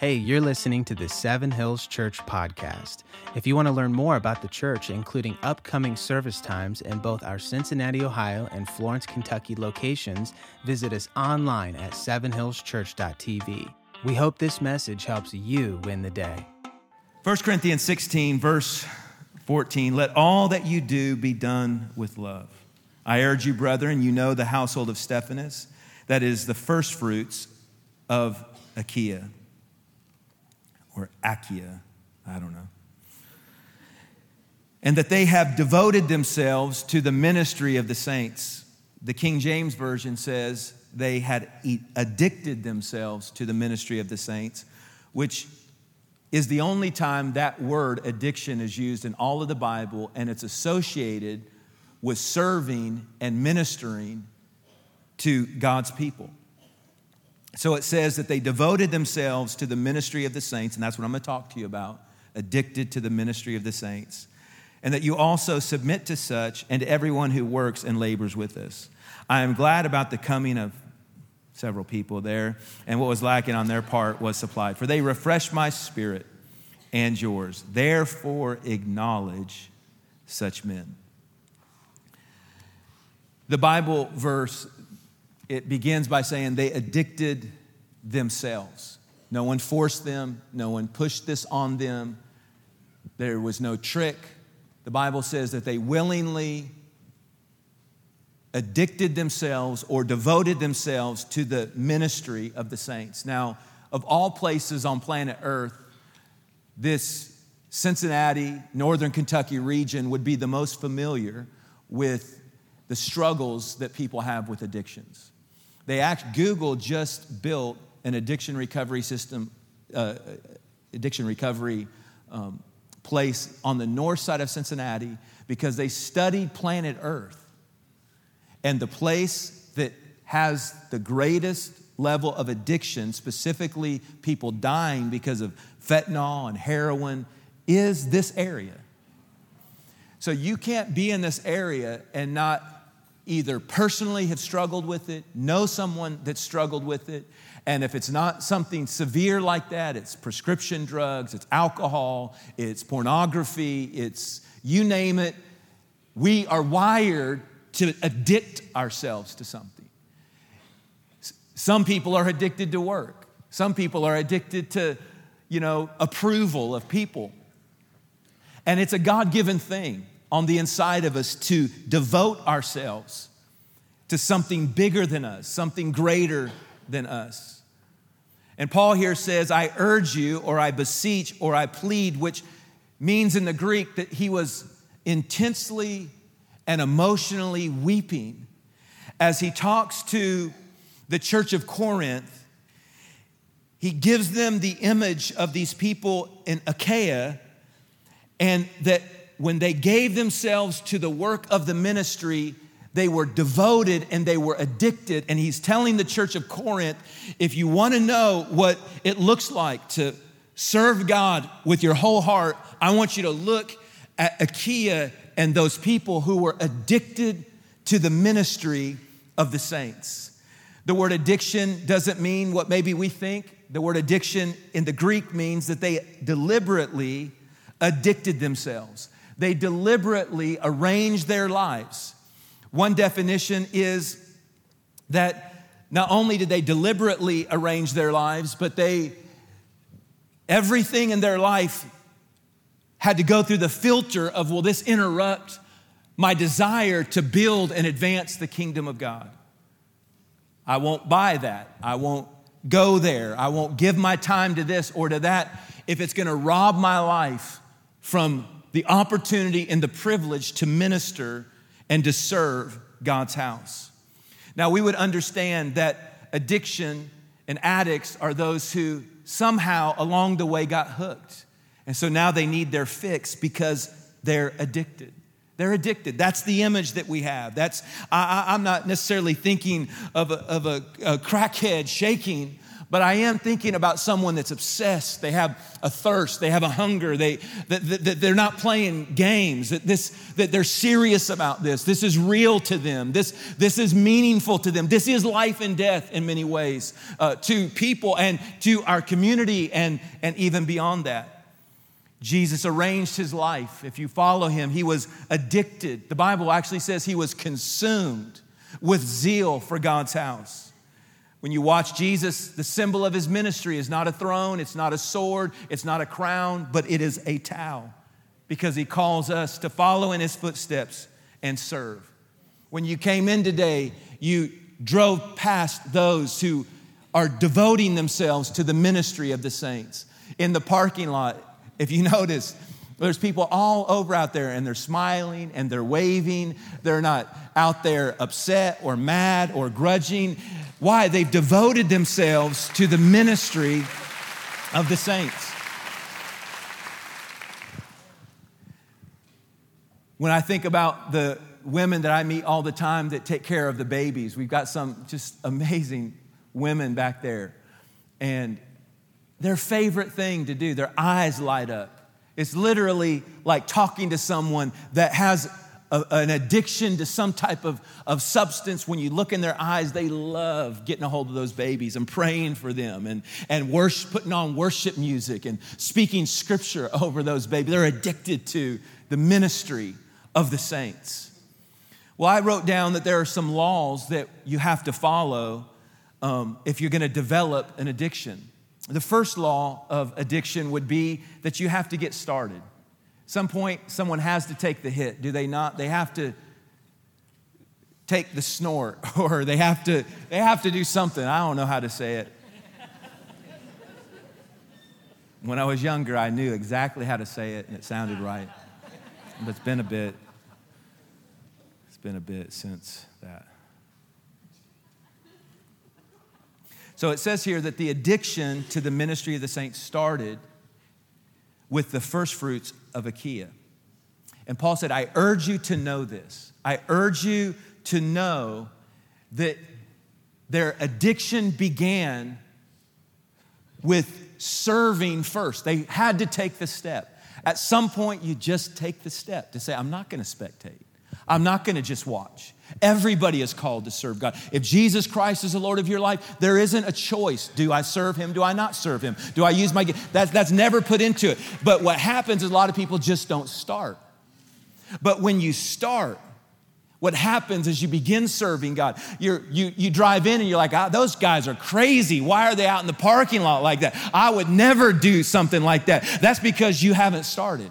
Hey, you're listening to the Seven Hills Church podcast. If you want to learn more about the church, including upcoming service times in both our Cincinnati, Ohio and Florence, Kentucky locations, visit us online at sevenhillschurch.tv. We hope this message helps you win the day. 1 Corinthians 16, verse 14 Let all that you do be done with love. I urge you, brethren, you know the household of Stephanas, that is the firstfruits of Achaia or Achaia, I don't know. And that they have devoted themselves to the ministry of the saints. The King James Version says they had addicted themselves to the ministry of the saints, which is the only time that word addiction is used in all of the Bible, and it's associated with serving and ministering to God's people. So it says that they devoted themselves to the ministry of the saints, and that's what I'm going to talk to you about addicted to the ministry of the saints. And that you also submit to such and to everyone who works and labors with us. I am glad about the coming of several people there, and what was lacking on their part was supplied. For they refreshed my spirit and yours. Therefore, acknowledge such men. The Bible verse, it begins by saying they addicted themselves. No one forced them, no one pushed this on them. There was no trick. The Bible says that they willingly addicted themselves or devoted themselves to the ministry of the saints. Now, of all places on planet Earth, this Cincinnati, Northern Kentucky region would be the most familiar with the struggles that people have with addictions. They act, Google just built an addiction recovery system, uh, addiction recovery um, place on the north side of Cincinnati because they studied planet Earth and the place that has the greatest level of addiction, specifically people dying because of fentanyl and heroin, is this area. So you can't be in this area and not either personally have struggled with it, know someone that struggled with it, and if it's not something severe like that, it's prescription drugs, it's alcohol, it's pornography, it's you name it. We are wired to addict ourselves to something. Some people are addicted to work. Some people are addicted to, you know, approval of people. And it's a God given thing on the inside of us to devote ourselves to something bigger than us, something greater than us. And Paul here says, I urge you, or I beseech, or I plead, which means in the Greek that he was intensely and emotionally weeping as he talks to the church of Corinth. He gives them the image of these people in Achaia, and that when they gave themselves to the work of the ministry, they were devoted and they were addicted. And he's telling the church of Corinth if you want to know what it looks like to serve God with your whole heart, I want you to look at Achaia and those people who were addicted to the ministry of the saints. The word addiction doesn't mean what maybe we think. The word addiction in the Greek means that they deliberately addicted themselves. They deliberately arrange their lives. One definition is that not only did they deliberately arrange their lives, but they, everything in their life had to go through the filter of will this interrupt my desire to build and advance the kingdom of God? I won't buy that. I won't go there. I won't give my time to this or to that if it's going to rob my life from the opportunity and the privilege to minister and to serve God's house. Now, we would understand that addiction and addicts are those who somehow along the way got hooked. And so now they need their fix because they're addicted. They're addicted. That's the image that we have. That's I, am not necessarily thinking of a, of a, a crackhead shaking, But I am thinking about someone that's obsessed. They have a thirst. They have a hunger. They, that, that, that, they're not playing games. That, this, that they're serious about this. This is real to them. This, this is meaningful to them. This is life and death in many ways uh, to people and to our community and, and even beyond that. Jesus arranged his life. If you follow him, he was addicted. The Bible actually says he was consumed with zeal for God's house. When you watch Jesus, the symbol of his ministry is not a throne, it's not a sword, it's not a crown, but it is a towel because he calls us to follow in his footsteps and serve. When you came in today, you drove past those who are devoting themselves to the ministry of the saints. In the parking lot, if you notice, there's people all over out there and they're smiling and they're waving. They're not out there upset or mad or grudging. Why? They've devoted themselves to the ministry of the saints. When I think about the women that I meet all the time that take care of the babies, we've got some just amazing women back there. And their favorite thing to do, their eyes light up. It's literally like talking to someone that has a, an addiction to some type of, of substance, when you look in their eyes, they love getting a hold of those babies and praying for them and, and worship, putting on worship music and speaking scripture over those babies. They're addicted to the ministry of the saints. Well, I wrote down that there are some laws that you have to follow um, if you're going to develop an addiction. The first law of addiction would be that you have to get started. Some point, someone has to take the hit, do they not? They have to take the snort, or they have to, they have to do something. I don't know how to say it. When I was younger, I knew exactly how to say it, and it sounded right. But it's been a bit. It's been a bit since that. So it says here that the addiction to the ministry of the saints started with the first fruits of Achaia. And Paul said, I urge you to know this. I urge you to know that their addiction began with serving first. They had to take the step. At some point, you just take the step to say, I'm not going to spectate. I'm not going to just watch. Everybody is called to serve God. If Jesus Christ is the Lord of your life, there isn't a choice. Do I serve him? Do I not serve him? Do I use my that's that's never put into it. But what happens is a lot of people just don't start. But when you start, what happens is you begin serving God. You're, you, you drive in and you're like, ah, those guys are crazy. Why are they out in the parking lot like that? I would never do something like that. That's because you haven't started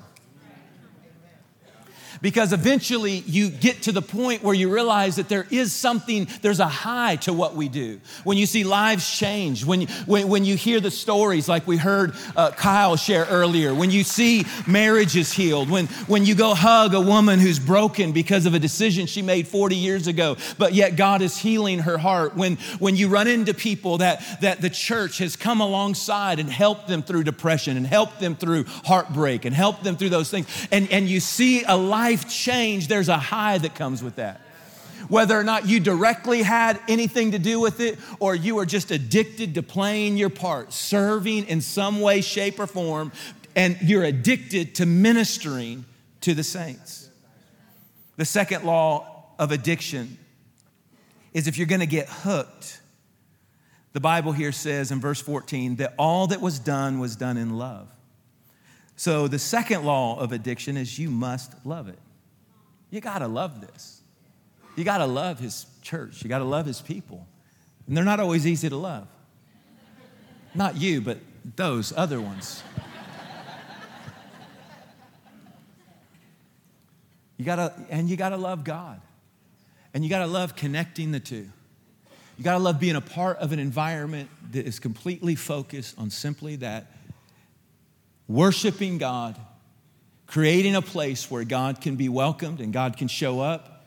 because eventually you get to the point where you realize that there is something, there's a high to what we do. When you see lives change, when when, when you hear the stories like we heard uh, Kyle share earlier, when you see marriages healed, when, when you go hug a woman who's broken because of a decision she made 40 years ago, but yet God is healing her heart, when, when you run into people that, that the church has come alongside and helped them through depression and helped them through heartbreak and helped them through those things, and, and you see a life life change, there's a high that comes with that. Whether or not you directly had anything to do with it or you are just addicted to playing your part, serving in some way, shape, or form, and you're addicted to ministering to the saints. The second law of addiction is if you're gonna get hooked, the Bible here says in verse 14 that all that was done was done in love. So the second law of addiction is you must love it. You got to love this. You got to love his church. You got to love his people. And they're not always easy to love. Not you, but those other ones. You gotta, and you gotta love God. And you gotta love connecting the two. You gotta love being a part of an environment that is completely focused on simply that worshiping God, creating a place where God can be welcomed and God can show up,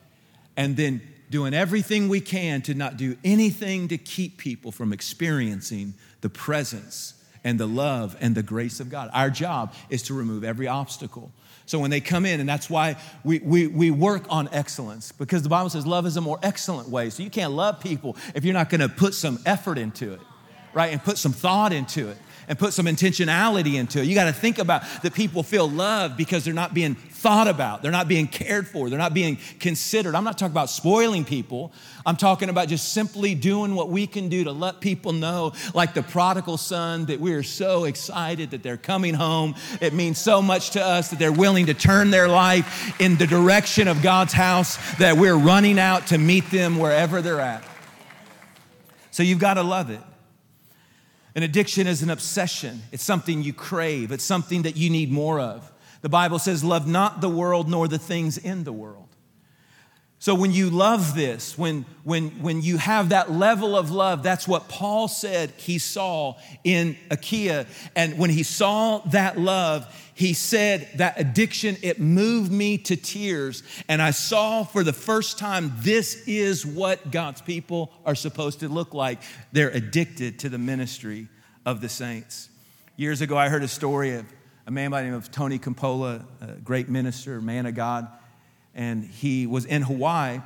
and then doing everything we can to not do anything to keep people from experiencing the presence and the love and the grace of God. Our job is to remove every obstacle. So when they come in, and that's why we, we, we work on excellence, because the Bible says love is a more excellent way. So you can't love people if you're not gonna put some effort into it. right? And put some thought into it and put some intentionality into it. You got to think about that people feel loved because they're not being thought about, they're not being cared for, they're not being considered. I'm not talking about spoiling people. I'm talking about just simply doing what we can do to let people know, like the prodigal son, that we are so excited that they're coming home. It means so much to us that they're willing to turn their life in the direction of God's house, that we're running out to meet them wherever they're at. So you've got to love it. An addiction is an obsession, it's something you crave, it's something that you need more of. The Bible says, Love not the world nor the things in the world. So when you love this, when, when, when you have that level of love, that's what Paul said he saw in Achaia. And when he saw that love, he said that addiction, it moved me to tears. And I saw for the first time, this is what God's people are supposed to look like. They're addicted to the ministry of the saints. Years ago, I heard a story of a man by the name of Tony Campolo, a great minister, man of God and he was in Hawaii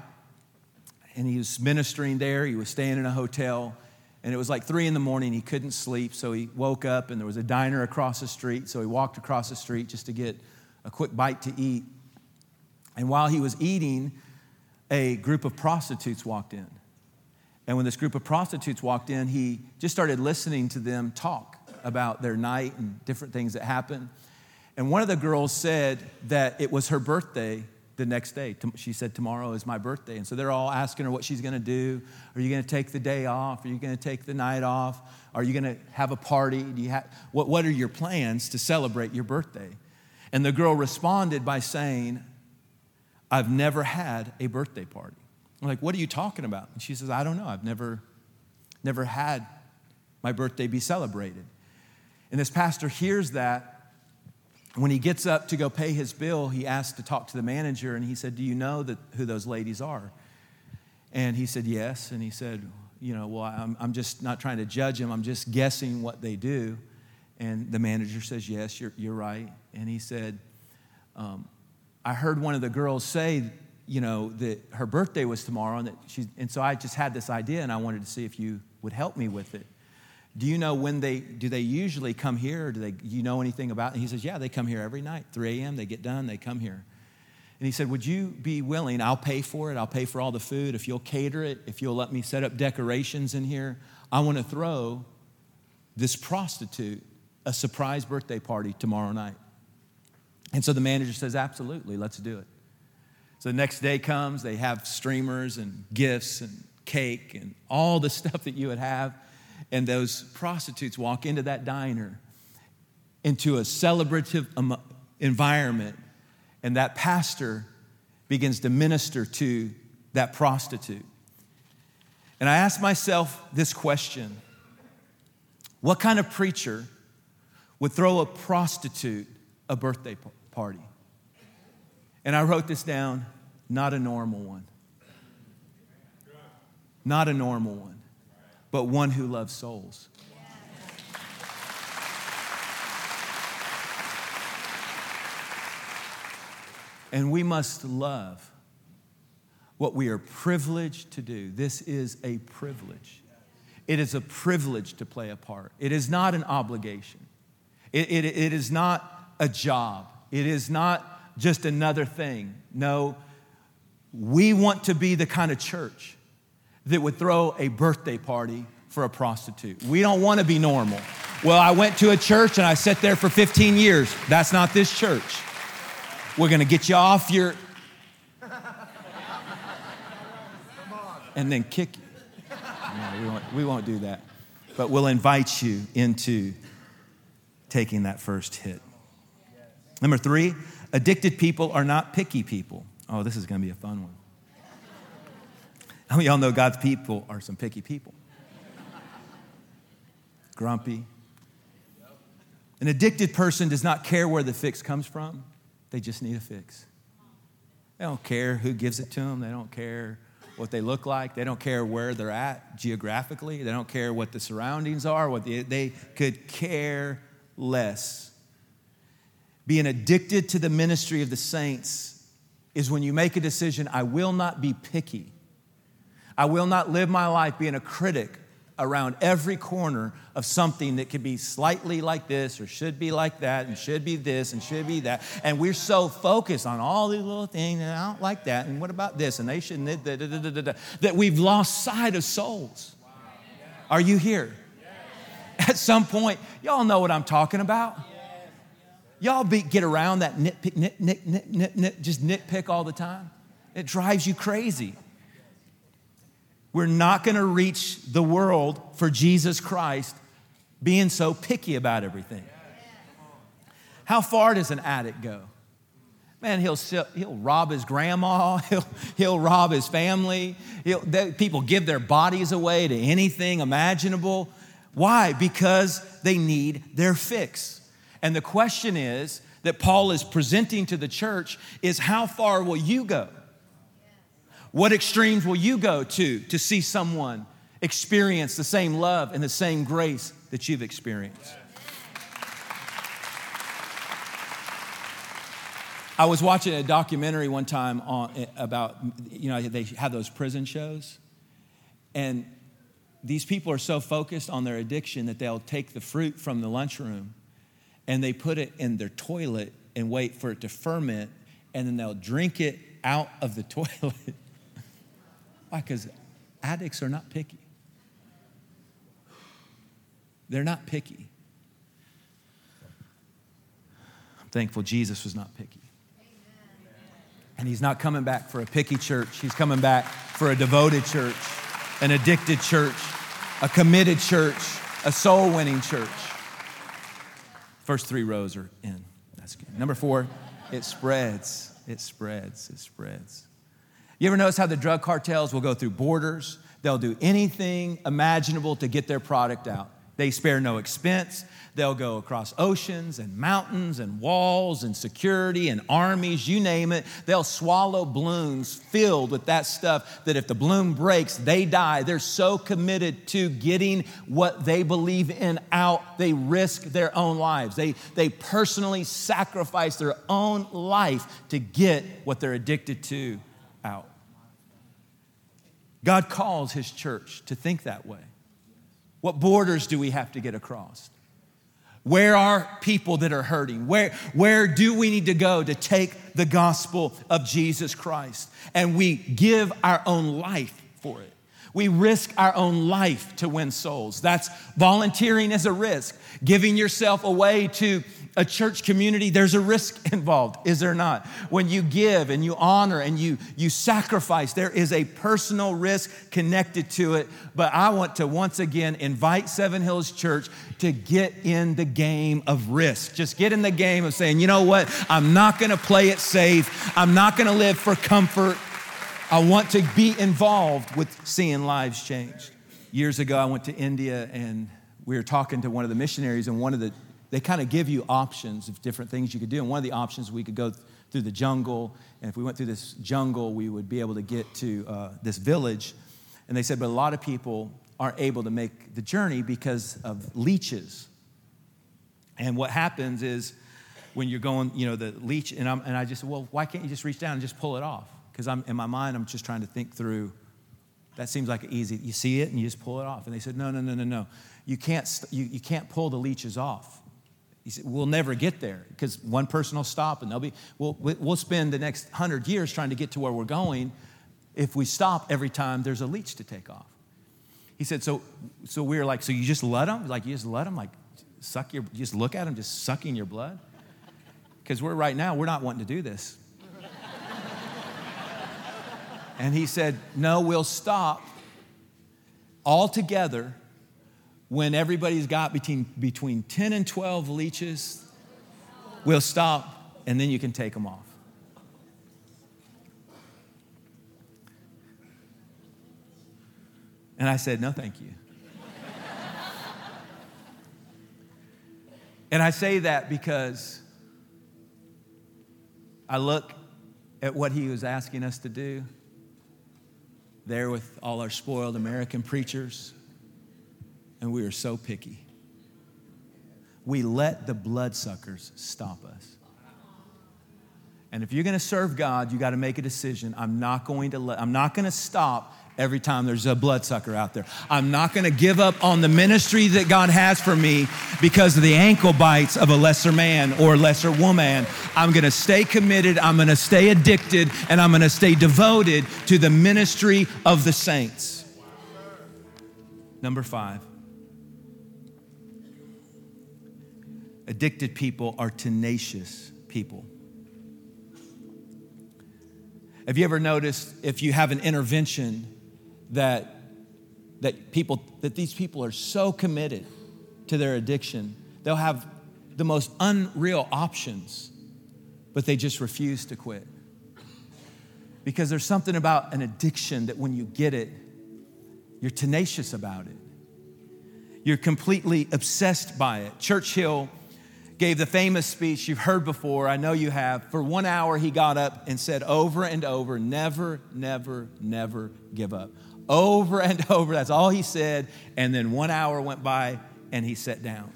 and he was ministering there. He was staying in a hotel, and it was like three in the morning. He couldn't sleep, so he woke up, and there was a diner across the street. So he walked across the street just to get a quick bite to eat. And while he was eating, a group of prostitutes walked in. And when this group of prostitutes walked in, he just started listening to them talk about their night and different things that happened. And one of the girls said that it was her birthday the next day. She said, Tomorrow is my birthday. And so they're all asking her what she's going to do. Are you going to take the day off? Are you going to take the night off? Are you going to have a party? Do you have, what, what are your plans to celebrate your birthday? And the girl responded by saying, I've never had a birthday party. I'm like, what are you talking about? And she says, I don't know. I've never, never had my birthday be celebrated. And this pastor hears that when he gets up to go pay his bill, he asked to talk to the manager and he said, Do you know that, who those ladies are? And he said, Yes. And he said, You know, well, I'm, I'm just not trying to judge them, I'm just guessing what they do. And the manager says, Yes, you're, you're right. And he said, um, I heard one of the girls say, you know, that her birthday was tomorrow, and that she, and so I just had this idea, and I wanted to see if you would help me with it do you know when they do they usually come here or do they you know anything about it? And he says yeah they come here every night 3 a.m they get done they come here. And he said would you be willing i'll pay for it i'll pay for all the food if you'll cater it if you'll let me set up decorations in here i want to throw this prostitute a surprise birthday party tomorrow night. And so the manager says absolutely let's do it. So the next day comes they have streamers and gifts and cake and all the stuff that you would have and those prostitutes walk into that diner into a celebrative um, environment, and that pastor begins to minister to that prostitute. And I asked myself this question What kind of preacher would throw a prostitute a birthday party? And I wrote this down not a normal one. Not a normal one but one who loves souls. And we must love what we are privileged to do. This is a privilege. It is a privilege to play a part. It is not an obligation. It, it, it is not a job. It is not just another thing. No, we want to be the kind of church that would throw a birthday party for a prostitute. We don't want to be normal. Well, I went to a church and I sat there for 15 years. That's not this church. We're going to get you off your. And then kick you. No, we won't, we won't do that. But we'll invite you into taking that first hit. Number three, addicted people are not picky people. Oh, this is going to be a fun one. Many y'all know God's people are some picky people? Grumpy. An addicted person does not care where the fix comes from, they just need a fix. They don't care who gives it to them, they don't care what they look like, they don't care where they're at geographically, they don't care what the surroundings are, what they, they could care less. Being addicted to the ministry of the saints is when you make a decision I will not be picky I will not live my life being a critic around every corner of something that could be slightly like this or should be like that and should be this and should be that. And we're so focused on all these little things and I don't like that and what about this and they shouldn't da, da, da, that we've lost sight of souls. Are you here? At some point, y'all know what I'm talking about. Y'all be, get around that nitpick, nit, nit, nit, nit, nit, just nitpick all the time. It drives you crazy. We're not going to reach the world for Jesus Christ being so picky about everything. How far does an addict go? Man, he'll, he'll rob his grandma, he'll, he'll rob his family. They, people give their bodies away to anything imaginable. Why? Because they need their fix. And the question is that Paul is presenting to the church is how far will you go? What extremes will you go to to see someone experience the same love and the same grace that you've experienced? I was watching a documentary one time on, about, you know, they have those prison shows. And these people are so focused on their addiction that they'll take the fruit from the lunchroom and they put it in their toilet and wait for it to ferment, and then they'll drink it out of the toilet. Why? Because addicts are not picky. They're not picky. I'm thankful Jesus was not picky. And he's not coming back for a picky church. He's coming back for a devoted church, an addicted church, a committed church, a soul winning church. First three rows are in. That's good. Number four, it spreads. It spreads. It spreads. You ever notice how the drug cartels will go through borders? They'll do anything imaginable to get their product out. They spare no expense. They'll go across oceans and mountains and walls and security and armies, you name it. They'll swallow balloons filled with that stuff that if the balloon breaks, they die. They're so committed to getting what they believe in out, they risk their own lives. They, they personally sacrifice their own life to get what they're addicted to. God calls his church to think that way. What borders do we have to get across? Where are people that are hurting? Where, where do we need to go to take the gospel of Jesus Christ? And we give our own life for it. We risk our own life to win souls. That's volunteering as a risk, giving yourself away to a church community, there's a risk involved, is there not? When you give and you honor and you, you sacrifice, there is a personal risk connected to it. But I want to once again invite Seven Hills Church to get in the game of risk. Just get in the game of saying, you know what? I'm not gonna play it safe, I'm not gonna live for comfort. I want to be involved with seeing lives changed. Years ago, I went to India and we were talking to one of the missionaries, and one of the they kind of give you options of different things you could do. And one of the options, we could go through the jungle. And if we went through this jungle, we would be able to get to uh, this village. And they said, but a lot of people aren't able to make the journey because of leeches. And what happens is when you're going, you know, the leech, and, I'm, and I just said, well, why can't you just reach down and just pull it off? Because I'm in my mind, I'm just trying to think through. That seems like easy. You see it and you just pull it off. And they said, no, no, no, no, no. You can't, you, you can't pull the leeches off. He said, We'll never get there because one person will stop and they'll be, we'll, we'll spend the next hundred years trying to get to where we're going if we stop every time there's a leech to take off. He said, So, so we were like, So you just let them? Like, you just let them, like, suck your, you just look at them, just sucking your blood? Because we're right now, we're not wanting to do this. and he said, No, we'll stop altogether when everybody's got between, between 10 and 12 leeches, we'll stop and then you can take them off. And I said, No, thank you. and I say that because I look at what he was asking us to do there with all our spoiled American preachers and we are so picky. We let the bloodsuckers stop us. And if you're going to serve God, you got to make a decision. I'm not going to let, I'm not going to stop every time there's a bloodsucker out there. I'm not going to give up on the ministry that God has for me because of the ankle bites of a lesser man or a lesser woman. I'm going to stay committed, I'm going to stay addicted, and I'm going to stay devoted to the ministry of the saints. Number five. Addicted people are tenacious people. Have you ever noticed if you have an intervention that, that people that these people are so committed to their addiction, they'll have the most unreal options, but they just refuse to quit. Because there's something about an addiction that when you get it, you're tenacious about it. You're completely obsessed by it. Churchill gave the famous speech you've heard before, I know you have. For one hour, he got up and said over and over, never, never, never give up. Over and over, that's all he said. And then one hour went by and he sat down.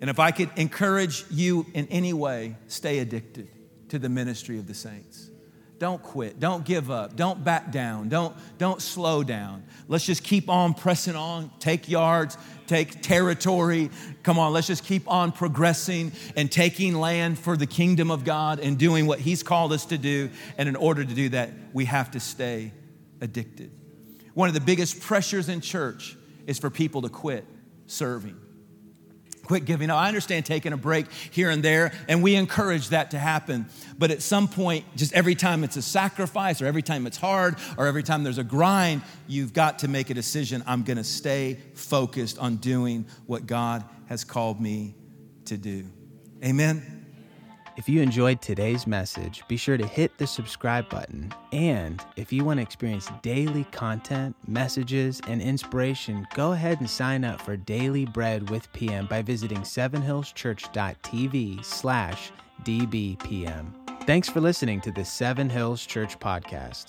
And if I could encourage you in any way, stay addicted to the ministry of the saints. Don't quit. Don't give up. Don't back down. Don't, don't slow down. Let's just keep on pressing on. Take yards, take territory. Come on, let's just keep on progressing and taking land for the kingdom of God and doing what He's called us to do. And in order to do that, we have to stay addicted. One of the biggest pressures in church is for people to quit serving quit giving up. I understand taking a break here and there, and we encourage that to happen. But at some point, just every time it's a sacrifice, or every time it's hard, or every time there's a grind, you've got to make a decision. I'm going to stay focused on doing what God has called me to do. Amen. If you enjoyed today's message, be sure to hit the subscribe button. And if you want to experience daily content, messages, and inspiration, go ahead and sign up for Daily Bread with PM by visiting sevenhillschurch.tv slash dbpm. Thanks for listening to the Seven Hills Church podcast.